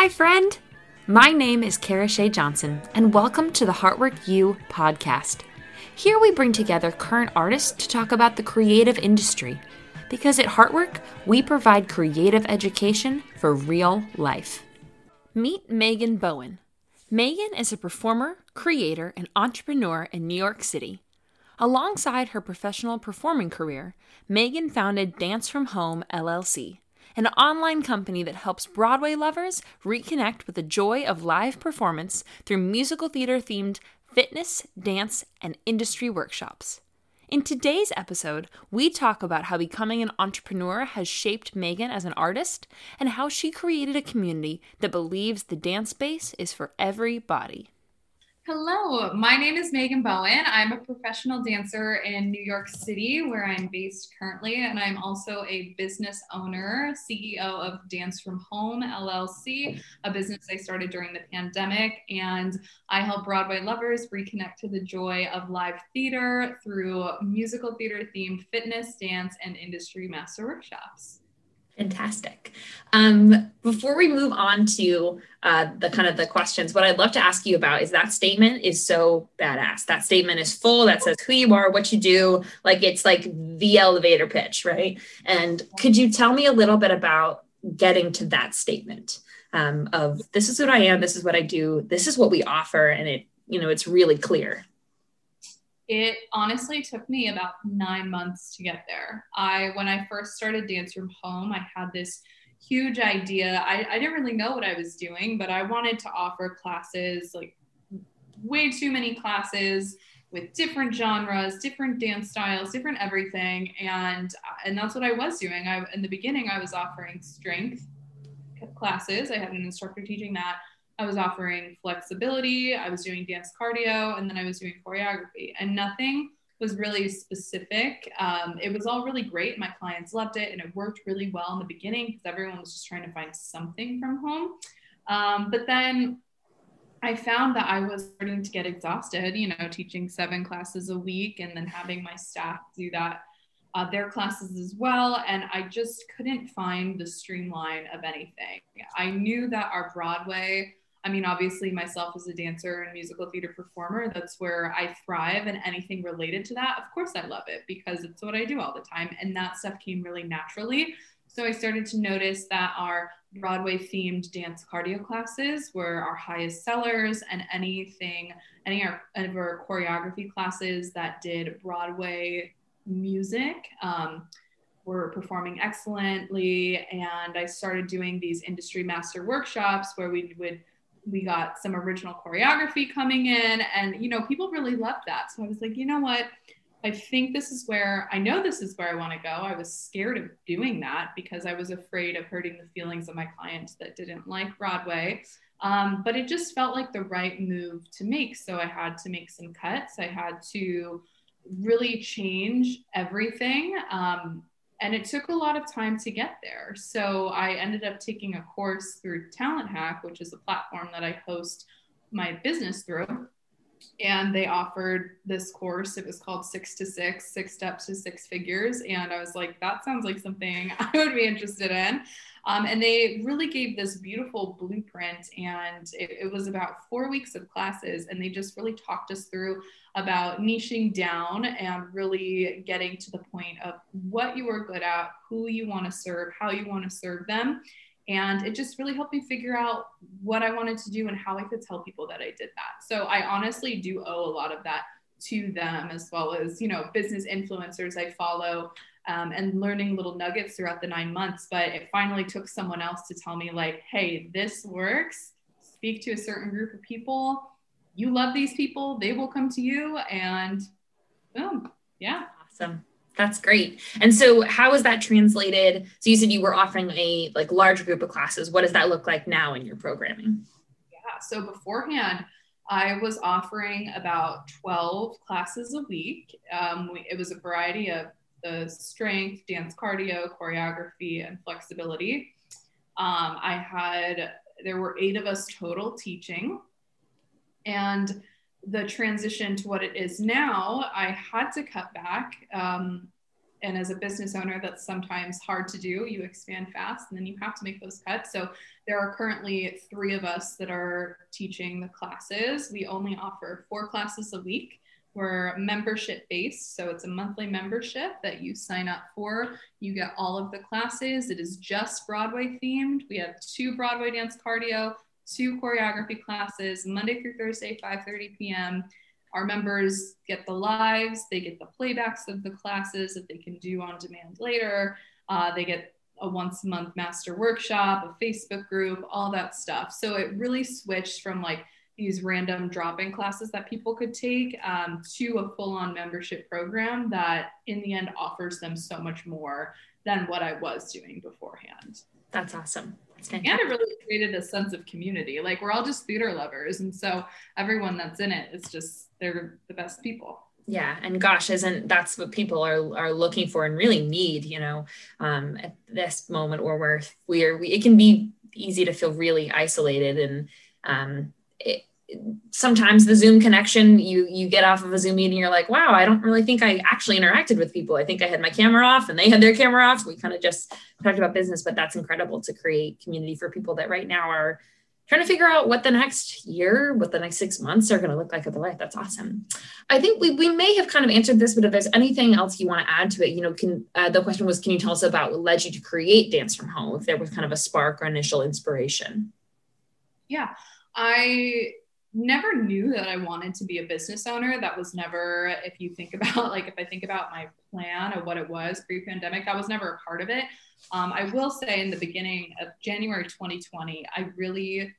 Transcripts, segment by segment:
Hi, friend. My name is Kara Shea Jonsson, and welcome to the Heartwork U podcast. Here we bring together current artists to talk about the creative industry. Because at Heartwork, we provide creative education for real life. Meet Megan Bowen. Megan is a performer, creator, and entrepreneur in New York City. Alongside her professional performing career, Megan founded Dance from Home LLC an online company that helps Broadway lovers reconnect with the joy of live performance through musical theater themed fitness, dance, and industry workshops. In today's episode, we talk about how becoming an entrepreneur has shaped Megan as an artist and how she created a community that believes the dance space is for everybody. Hello, my name is Megan Bowen. I'm a professional dancer in New York City, where I'm based currently, and I'm also a business owner, CEO of Dance from Home LLC, a business I started during the pandemic. And I help Broadway lovers reconnect to the joy of live theater through musical theater themed fitness, dance, and industry master workshops. Fantastic. Um, before we move on to uh, the kind of the questions, what I'd love to ask you about is that statement is so badass. That statement is full. That says who you are, what you do. Like it's like the elevator pitch, right? And could you tell me a little bit about getting to that statement um, of this is what I am, this is what I do, this is what we offer, and it you know it's really clear. It honestly took me about nine months to get there. I, when I first started Dance from Home, I had this huge idea. I, I didn't really know what I was doing, but I wanted to offer classes, like way too many classes with different genres, different dance styles, different everything. And, and that's what I was doing. I, in the beginning, I was offering strength classes. I had an instructor teaching that. I was offering flexibility, I was doing dance cardio, and then I was doing choreography, and nothing was really specific. Um, it was all really great. My clients loved it, and it worked really well in the beginning because everyone was just trying to find something from home. Um, but then I found that I was starting to get exhausted, you know, teaching seven classes a week and then having my staff do that, uh, their classes as well. And I just couldn't find the streamline of anything. I knew that our Broadway I mean, obviously, myself as a dancer and musical theater performer, that's where I thrive. And anything related to that, of course, I love it because it's what I do all the time. And that stuff came really naturally. So I started to notice that our Broadway themed dance cardio classes were our highest sellers, and anything, any of our choreography classes that did Broadway music. Um, were performing excellently and i started doing these industry master workshops where we would we got some original choreography coming in and you know people really loved that. So i was like you know what? I think this is where i know this is where i want to go. I was scared of doing that because i was afraid of hurting the feelings of my clients that didn't like broadway. Um, but it just felt like the right move to make. So i had to make some cuts. I had to really change everything. Um, and it took a lot of time to get there. So I ended up taking a course through Talent Hack, which is a platform that I host my business through. And they offered this course. It was called Six to Six, Six Steps to Six Figures. And I was like, that sounds like something I would be interested in. Um, and they really gave this beautiful blueprint. And it, it was about four weeks of classes. And they just really talked us through about niching down and really getting to the point of what you are good at, who you want to serve, how you want to serve them. And it just really helped me figure out what I wanted to do and how I could tell people that I did that. So I honestly do owe a lot of that to them as well as, you know, business influencers I follow um, and learning little nuggets throughout the nine months. But it finally took someone else to tell me, like, hey, this works. Speak to a certain group of people you love these people, they will come to you and boom. Yeah. Awesome. That's great. And so how is that translated? So you said you were offering a like large group of classes. What does that look like now in your programming? Yeah. So beforehand, I was offering about 12 classes a week. Um, we, it was a variety of the strength, dance cardio, choreography, and flexibility. Um, I had, there were eight of us total teaching. And the transition to what it is now, I had to cut back. Um, and as a business owner, that's sometimes hard to do. You expand fast and then you have to make those cuts. So there are currently three of us that are teaching the classes. We only offer four classes a week. We're membership based, so it's a monthly membership that you sign up for. You get all of the classes. It is just Broadway themed. We have two Broadway dance cardio, two choreography classes, Monday through Thursday, 5:30 p.m. Our members get the lives, they get the playbacks of the classes that they can do on demand later. Uh, they get a once a month master workshop, a Facebook group, all that stuff. So it really switched from like these random drop-in classes that people could take um, to a full-on membership program that in the end offers them so much more than what I was doing beforehand. That's awesome. And it really created a sense of community. Like we're all just theater lovers. And so everyone that's in it is just, they're the best people yeah and gosh isn't that's what people are are looking for and really need you know um, at this moment where we're we're we, it can be easy to feel really isolated and um, it, sometimes the zoom connection you you get off of a zoom meeting you're like wow i don't really think i actually interacted with people i think i had my camera off and they had their camera off we kind of just talked about business but that's incredible to create community for people that right now are trying to figure out what the next year, what the next six months are going to look like of their life. That's awesome. I think we, we may have kind of answered this, but if there's anything else you want to add to it, you know, can uh, the question was, can you tell us about what led you to create Dance from Home? If there was kind of a spark or initial inspiration. Yeah, I never knew that I wanted to be a business owner. That was never, if you think about, like, if I think about my plan of what it was pre pandemic, that was never a part of it. Um, I will say in the beginning of January 2020, I really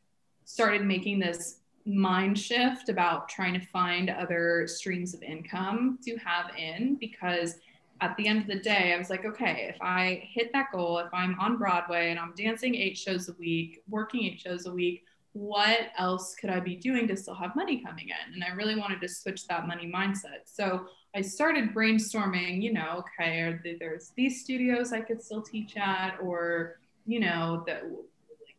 started making this mind shift about trying to find other streams of income to have in because at the end of the day, I was like, okay, if I hit that goal, if I'm on Broadway and I'm dancing eight shows a week, working eight shows a week, what else could I be doing to still have money coming in? And I really wanted to switch that money mindset. So I started brainstorming, you know, okay, there's these studios I could still teach at, or, you know, that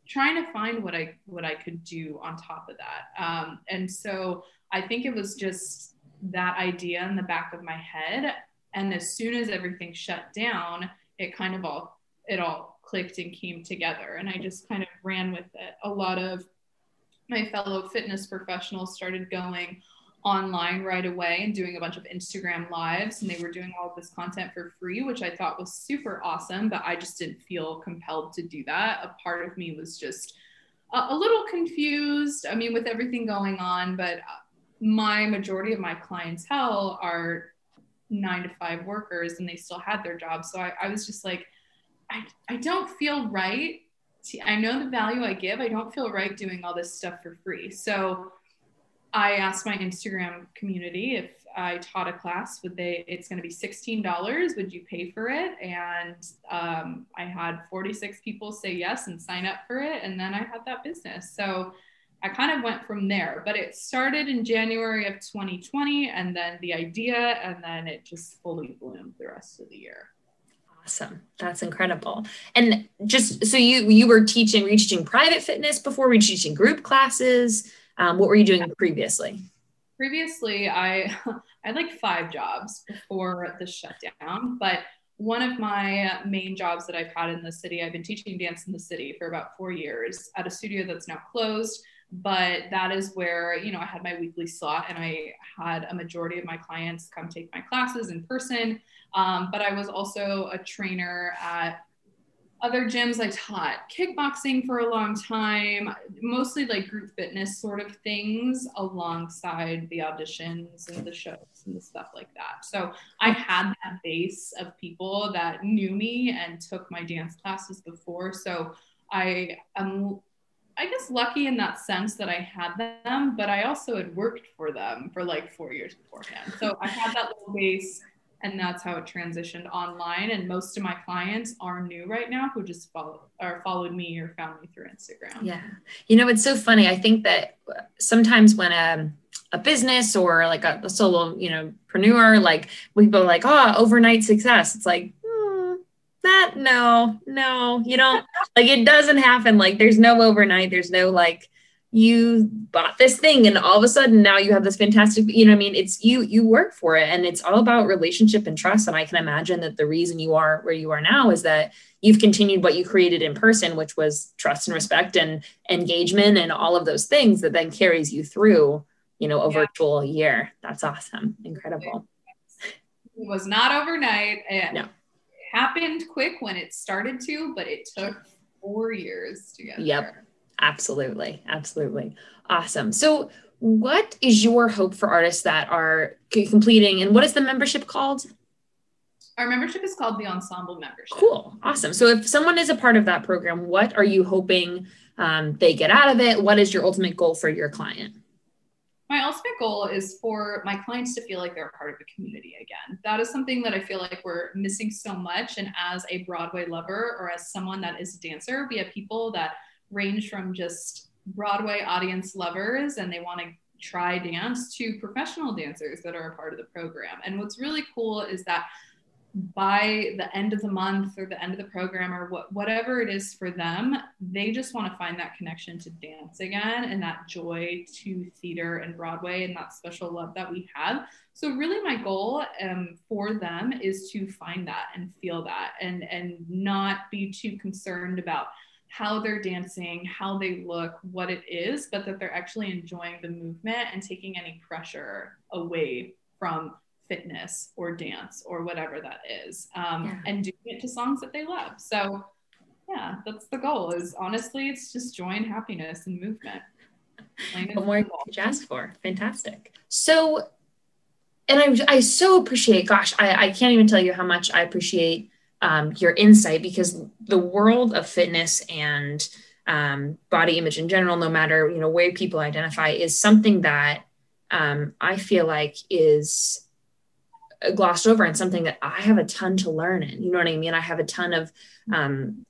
trying to find what I what I could do on top of that. Um, and so I think it was just that idea in the back of my head. And as soon as everything shut down, it kind of all it all clicked and came together. And I just kind of ran with it. A lot of my fellow fitness professionals started going online right away and doing a bunch of Instagram lives and they were doing all of this content for free which I thought was super awesome but I just didn't feel compelled to do that. A part of me was just a, a little confused I mean with everything going on but uh, my majority of my clientele are 9 to 5 workers and they still had their jobs so I, I was just like I, I don't feel right I know the value I give I don't feel right doing all this stuff for free so I asked my Instagram community if I taught a class, would they, it's going to be $16. Would you pay for it? And um, I had 46 people say yes and sign up for it. And then I had that business. So I kind of went from there, but it started in January of 2020 and then the idea, and then it just fully bloomed the rest of the year. Awesome. That's incredible. And just so you you were teaching, were you teaching private fitness before? Were you teaching group classes? Um, what were you doing previously? Previously, I I had like five jobs before the shutdown, but one of my main jobs that I've had in the city, I've been teaching dance in the city for about four years at a studio that's now closed. But that is where, you know, I had my weekly slot and I had a majority of my clients come take my classes in person. Um, but I was also a trainer at other gyms I taught kickboxing for a long time, mostly like group fitness sort of things alongside the auditions and the shows and the stuff like that. So I had that base of people that knew me and took my dance classes before. So I am I guess lucky in that sense that I had them, but I also had worked for them for like four years beforehand. So I had that little base and that's how it transitioned online. And most of my clients are new right now who just follow or followed me or found me through instagram. Yeah. You know it's so funny. I think that sometimes when a, a business or like a, a solo you know preneur like we go like oh overnight success. It's like hmm, that no no you don't like it doesn't happen. Like there's no overnight. There's no like you bought this thing and all of a sudden now you have this fantastic you know i mean? It's you you work for it and it's all about relationship and trust. And i can imagine that the reason you are where you are now is that you've continued what you created in person which was trust and respect and engagement and all of those things that then carries you through you know a yeah. virtual year. That's awesome. Incredible. It was not overnight. And no. it happened quick when it started to but it took four years to get yep. there Absolutely. Absolutely. Awesome. So, what is your hope for artists that are completing and what is the membership called? Our membership is called the Ensemble Membership. Cool. Awesome. So, if someone is a part of that program, what are you hoping um, they get out of it? What is your ultimate goal for your client? my ultimate goal is for my clients to feel like they're a part of a community again. That is something that I feel like we're missing so much. And as a Broadway lover or as someone that is a dancer, we have people that range from just Broadway audience lovers and they want to try dance to professional dancers that are a part of the program. And what's really cool is that by the end of the month or the end of the program or what, whatever it is for them, they just want to find that connection to dance again and that joy to theater and Broadway and that special love that we have. So really my goal um, for them is to find that and feel that and, and not be too concerned about how they're dancing, how they look, what it is, but that they're actually enjoying the movement and taking any pressure away from fitness or dance or whatever that is um, yeah. and doing it to songs that they love. So, yeah, that's the goal is honestly, it's just joy and happiness and movement. What more could you ask for? Fantastic. So, and I, I so appreciate, gosh, I, I can't even tell you how much I appreciate um, your insight because the world of fitness and um, body image in general, no matter you know where people identify, is something that um, I feel like is glossed over and something that I have a ton to learn in. You know what I mean? I have a ton of um,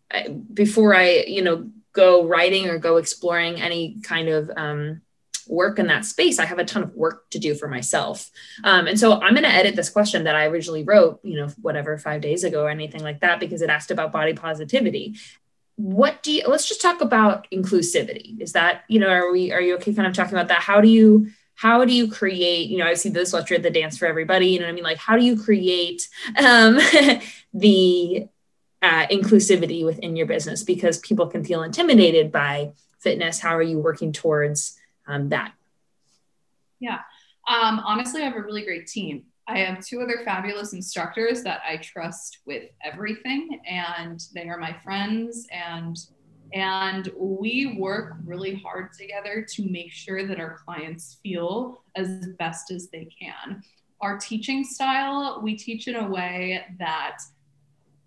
before I you know go writing or go exploring any kind of um, work in that space, I have a ton of work to do for myself. Um, and so I'm going to edit this question that I originally wrote, you know, whatever, five days ago or anything like that, because it asked about body positivity. What do you, let's just talk about inclusivity. Is that, you know, are we, are you okay kind of talking about that? How do you, how do you create, you know, I see this lecture the dance for everybody, you know what I mean? Like, how do you create um, the uh, inclusivity within your business? Because people can feel intimidated by fitness. How are you working towards um, that? Yeah. Um, honestly, I have a really great team. I have two other fabulous instructors that I trust with everything, and they are my friends. And and we work really hard together to make sure that our clients feel as best as they can. Our teaching style, we teach in a way that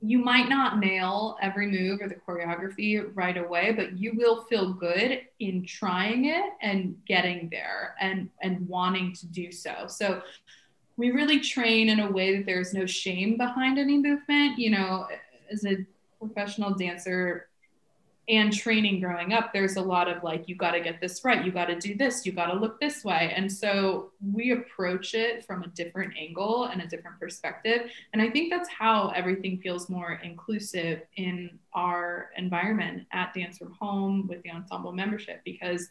you might not nail every move or the choreography right away but you will feel good in trying it and getting there and and wanting to do so. So we really train in a way that there's no shame behind any movement. You know as a professional dancer and training growing up, there's a lot of like, you got to get this right, you got to do this, you got to look this way. And so we approach it from a different angle and a different perspective. And I think that's how everything feels more inclusive in our environment at Dance from Home with the ensemble membership because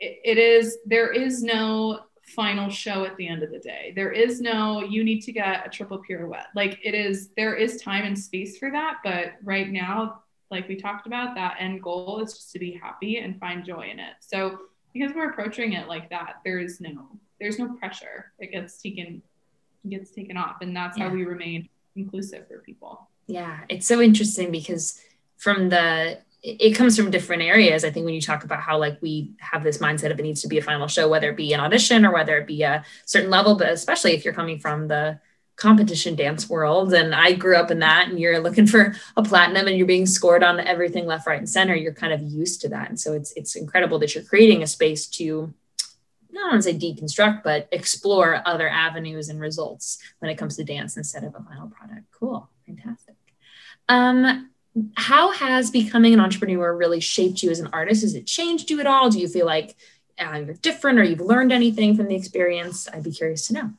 it, it is, there is no final show at the end of the day. There is no, you need to get a triple pirouette. Like it is, there is time and space for that. But right now, like we talked about, that end goal is just to be happy and find joy in it. So because we're approaching it like that, there is no there's no pressure. It gets taken gets taken off. And that's yeah. how we remain inclusive for people. Yeah. It's so interesting because from the it comes from different areas. I think when you talk about how like we have this mindset of it needs to be a final show, whether it be an audition or whether it be a certain level, but especially if you're coming from the competition dance world. And i grew up in that and you're looking for a platinum and you're being scored on everything left right and center. You're kind of used to that. And so it's it's incredible that you're creating a space to not want to say deconstruct but explore other avenues and results when it comes to dance instead of a final product. Cool. Fantastic. Um how has becoming an entrepreneur really shaped you as an artist? Has it changed you at all? Do you feel like uh, you're different or you've learned anything from the experience? I'd be curious to know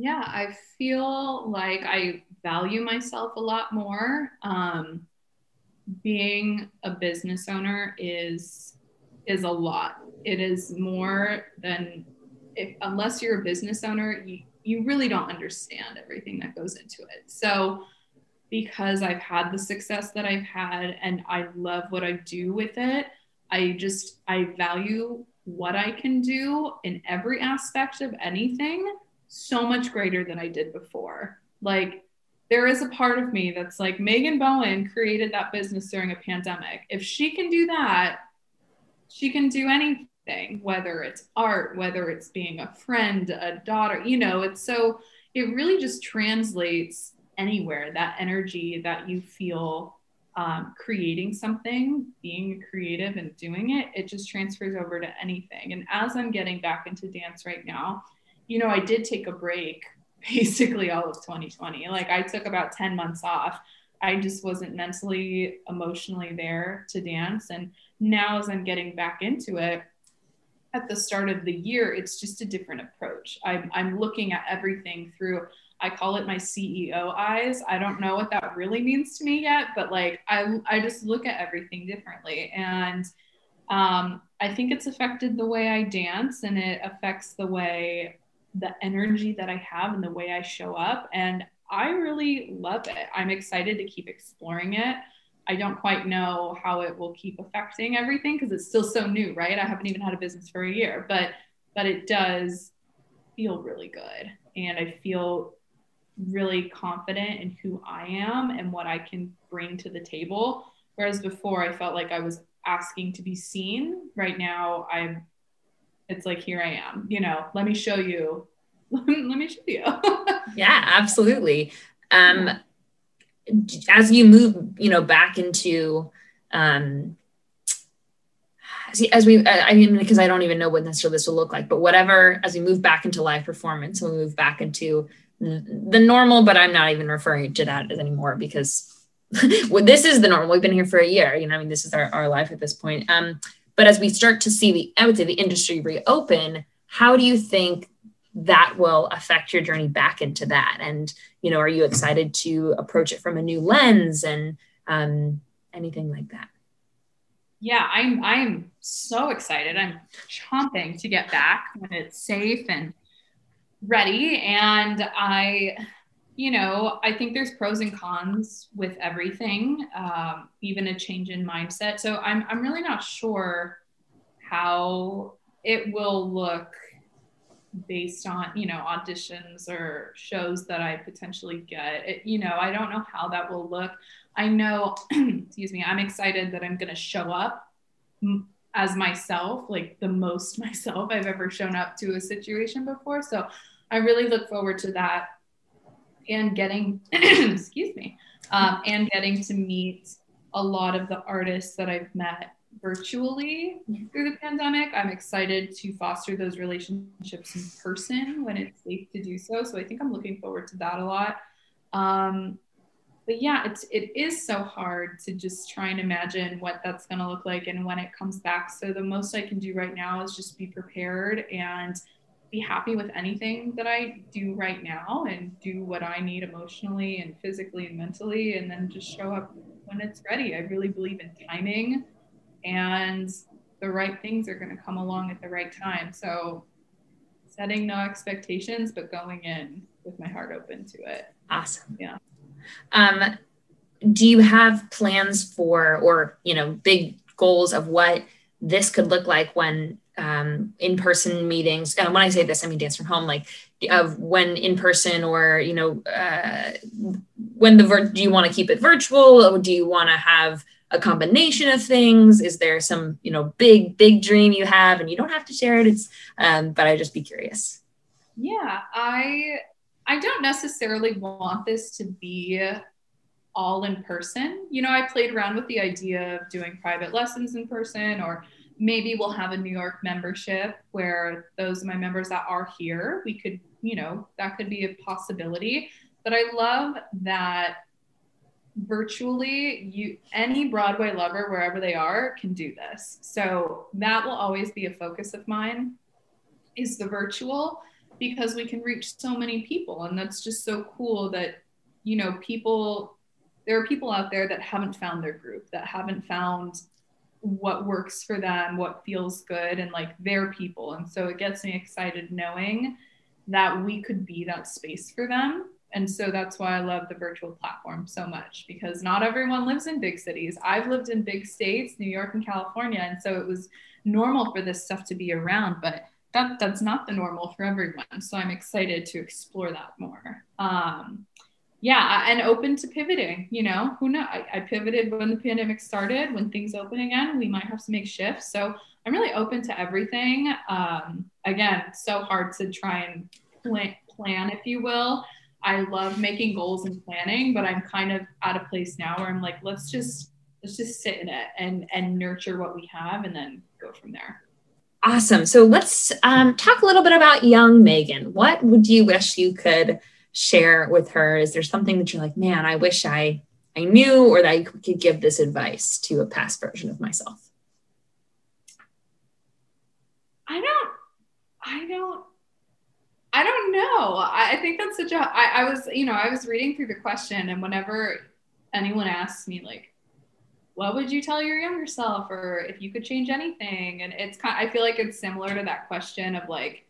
yeah, I feel like I value myself a lot more. Um, being a business owner is is a lot. It is more than if unless you're a business owner, you, you really don't understand everything that goes into it. So because I've had the success that I've had and I love what I do with it, I just I value what I can do in every aspect of anything so much greater than I did before. Like there is a part of me that's like Megan Bowen created that business during a pandemic. If she can do that, she can do anything, whether it's art, whether it's being a friend, a daughter, you know, it's so it really just translates anywhere that energy that you feel um, creating something, being creative and doing it, it just transfers over to anything. And as I'm getting back into dance right now, you know, I did take a break basically all of 2020. Like I took about 10 months off. I just wasn't mentally, emotionally there to dance. And now, as I'm getting back into it, at the start of the year, it's just a different approach. I'm, I'm looking at everything through, I call it my CEO eyes. I don't know what that really means to me yet, but like I, I just look at everything differently. And um, I think it's affected the way I dance and it affects the way the energy that I have and the way I show up. And I really love it. I'm excited to keep exploring it. I don't quite know how it will keep affecting everything because it's still so new, right? I haven't even had a business for a year, but but it does feel really good. And I feel really confident in who I am and what I can bring to the table. Whereas before I felt like I was asking to be seen. Right now I'm it's like here i am you know let me show you. Let me show you. Yeah absolutely. Um as you move you know back into um as we i mean because i don't even know what necessarily this will look like but whatever as we move back into live performance we move back into the normal but i'm not even referring to that as anymore because well, this is the normal. We've been here for a year you know i mean this is our, our life at this point. Um but as we start to see the, I would say the industry reopen, how do you think that will affect your journey back into that? And, you know, are you excited to approach it from a new lens and um, anything like that? Yeah, I'm I'm so excited. I'm chomping to get back when it's safe and ready. And I you know, I think there's pros and cons with everything, um, even a change in mindset. So I'm, I'm really not sure how it will look based on, you know, auditions or shows that I potentially get. It, you know, I don't know how that will look. I know, excuse me, I'm excited that I'm going to show up as myself, like the most myself I've ever shown up to a situation before. So I really look forward to that and getting, excuse me, um, and getting to meet a lot of the artists that I've met virtually through the pandemic. I'm excited to foster those relationships in person when it's safe to do so. So I think I'm looking forward to that a lot. Um, but yeah, it's it is so hard to just try and imagine what that's going to look like and when it comes back. So the most I can do right now is just be prepared and be happy with anything that I do right now and do what I need emotionally and physically and mentally, and then just show up when it's ready. I really believe in timing and the right things are going to come along at the right time. So, setting no expectations, but going in with my heart open to it. Awesome. Yeah. Um, do you have plans for, or, you know, big goals of what this could look like when um, in-person meetings. And when i say this i mean dance from home like of when in person or you know uh, when the vir- do you want to keep it virtual? Or do you want to have a combination of things? Is there some you know big big dream you have and you don't have to share it? It's um, but i just be curious. Yeah i i don't necessarily want this to be all in person. You know i played around with the idea of doing private lessons in person or maybe we'll have a New York membership where those of my members that are here, we could, you know, that could be a possibility. But I love that virtually you any Broadway lover wherever they are can do this. So that will always be a focus of mine is the virtual because we can reach so many people and that's just so cool that you know people there are people out there that haven't found their group that haven't found what works for them, what feels good, and like their people. And so it gets me excited knowing that we could be that space for them. And so that's why I love the virtual platform so much because not everyone lives in big cities. I've lived in big states, New York and California. And so it was normal for this stuff to be around, but that, that's not the normal for everyone. So I'm excited to explore that more. Um, yeah, and open to pivoting. You know, who know? I, I, pivoted when the pandemic started. When things open again, we might have to make shifts. So I'm really open to everything. Um, again, so hard to try and plan, plan, if you will. I love making goals and planning, but I'm kind of at a place now where I'm like, let's just let's just sit in it and and nurture what we have, and then go from there. Awesome. So let's um, talk a little bit about young Megan. What would you wish you could? Share with her? Is there something that you're like, man, I wish I I knew or that I could give this advice to a past version of myself? I don't I don't I don't know. I, think that's such a I, I was, you know, I was reading through the question and whenever anyone asks me like what would you tell your younger self or if you could change anything and it's kind i feel like it's similar to that question of like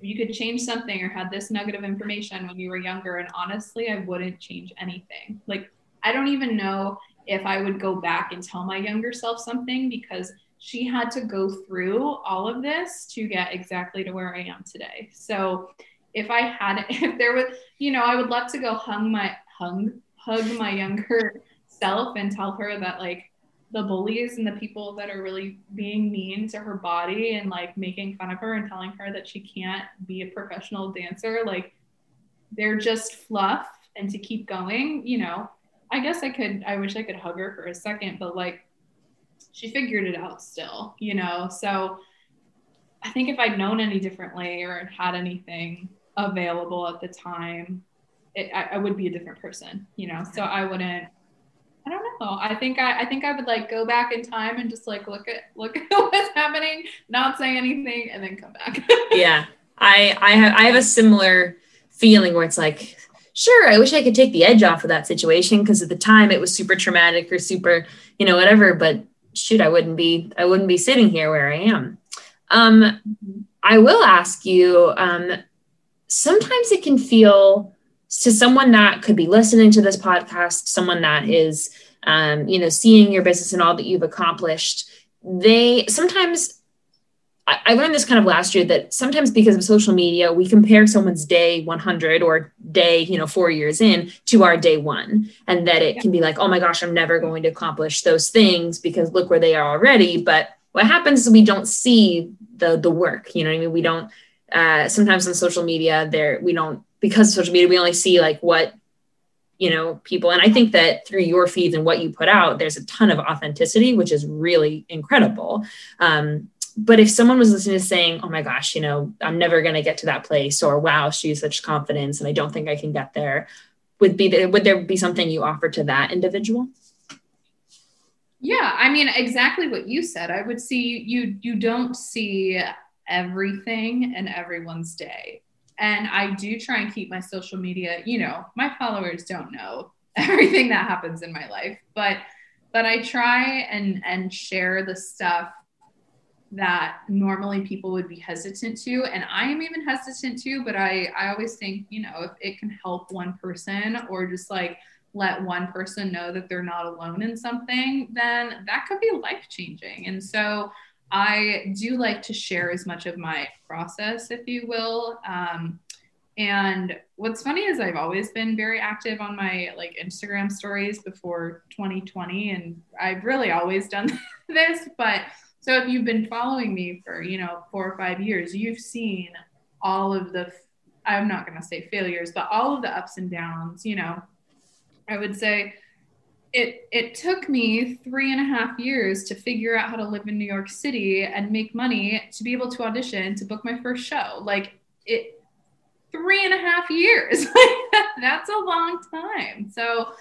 you could change something or had this nugget of information when you were younger and honestly i wouldn't change anything. Like i don't even know if i would go back and tell my younger self something because she had to go through all of this to get exactly to where i am today. So if i had if there was you know i would love to go hung my hung hug my younger self and tell her that like the bullies and the people that are really being mean to her body and like making fun of her and telling her that she can't be a professional dancer like they're just fluff and to keep going you know. I guess i could i wish i could hug her for a second but like she figured it out still you know. So i think if i'd known any differently or had anything available at the time it, I, I would be a different person you know. So i wouldn't know. I think I, I think I would like go back in time and just like look at look at what's happening, not say anything, and then come back. yeah, I I have I have a similar feeling where it's like, sure, I wish I could take the edge off of that situation because at the time it was super traumatic or super, you know, whatever. But shoot, I wouldn't be I wouldn't be sitting here where I am. Um. I will ask you. Um, sometimes it can feel to someone that could be listening to this podcast, someone that is, um, you know, seeing your business and all that you've accomplished, they sometimes, I, I learned this kind of last year that sometimes because of social media, we compare someone's day 100 or day, you know, four years in to our day one. And that it can be like, oh my gosh, I'm never going to accomplish those things because look where they are already. But what happens is we don't see the the work, you know what I mean? We don't, uh, sometimes on social media there, we don't because of social media, we only see like what you know people. And i think that through your feeds and what you put out there's a ton of authenticity which is really incredible. Um, but if someone was listening to saying oh my gosh you know i'm never going to get to that place or wow she has such confidence and i don't think i can get there would be the, would there be something you offer to that individual? Yeah i mean exactly what you said. I would see you you don't see everything in everyone's day and I do try and keep my social media, you know, my followers don't know everything that happens in my life, but but I try and and share the stuff that normally people would be hesitant to. And i am even hesitant to but i i always think you know if it can help one person or just like let one person know that they're not alone in something then that could be life changing and so I do like to share as much of my process, if you will. Um, and what's funny is I've always been very active on my like Instagram stories before 2020, and I've really always done this. But so if you've been following me for you know four or five years, you've seen all of the I'm not going to say failures, but all of the ups and downs. You know, I would say it it took me three and a half years to figure out how to live in New York City and make money to be able to audition to book my first show. Like it three and a half years. That's a long time. So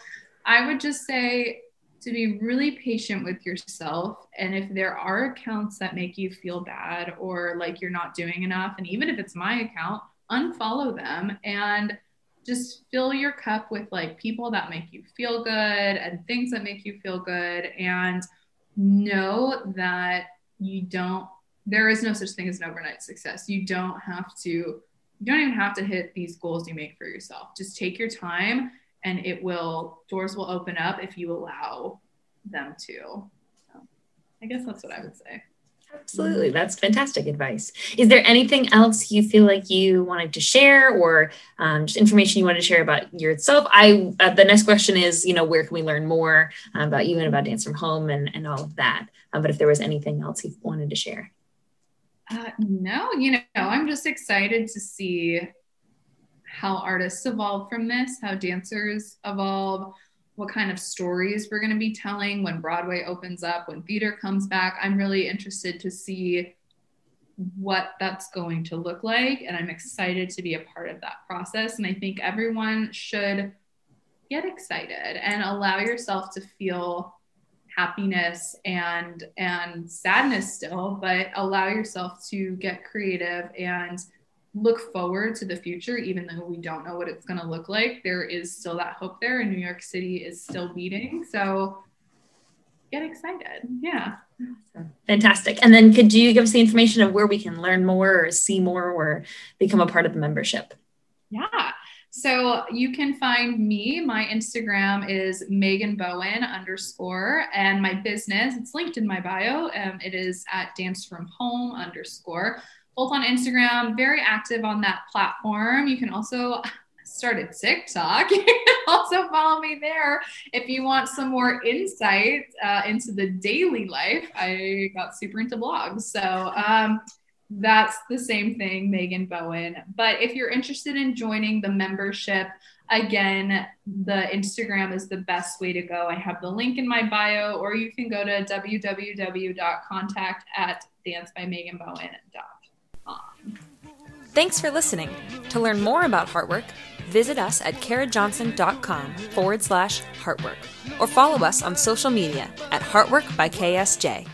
I would just say to be really patient with yourself. And if there are accounts that make you feel bad or like you're not doing enough, and even if it's my account, unfollow them and just fill your cup with like people that make you feel good and things that make you feel good and know that you don't there is no such thing as an overnight success. You don't have to you don't even have to hit these goals you make for yourself. Just take your time and it will doors will open up if you allow them to. So i guess that's what i would say Absolutely. That's fantastic advice. Is there anything else you feel like you wanted to share or um, just information you wanted to share about yourself? I, uh, the next question is, you know, where can we learn more uh, about you and about Dance from Home and, and all of that? Um, but if there was anything else you wanted to share. Uh, no, you know, I'm just excited to see how artists evolve from this, how dancers evolve, what kind of stories we're going to be telling when Broadway opens up, when theater comes back. I'm really interested to see what that's going to look like. And I'm excited to be a part of that process. And I think everyone should get excited and allow yourself to feel happiness and and sadness still but allow yourself to get creative and look forward to the future, even though we don't know what it's going to look like. There is still that hope there, and New York City is still beating. So get excited. Yeah. Fantastic. And then could you give us the information of where we can learn more or see more or become a part of the membership? Yeah. So you can find me. My Instagram is Megan Bowen underscore, and my business, it's linked in my bio. Um, it is at dance from home underscore both on Instagram, very active on that platform. You can also start a TikTok. You can also follow me there if you want some more insight uh, into the daily life. I got super into blogs. So um, that's the same thing, Megan Bowen. But if you're interested in joining the membership, again, the Instagram is the best way to go. I have the link in my bio, or you can go to www.contact at. Thanks for listening. To learn more about Heartwork, visit us at karajonsson.com forward slash heartwork or follow us on social media at Heartwork by KSJ.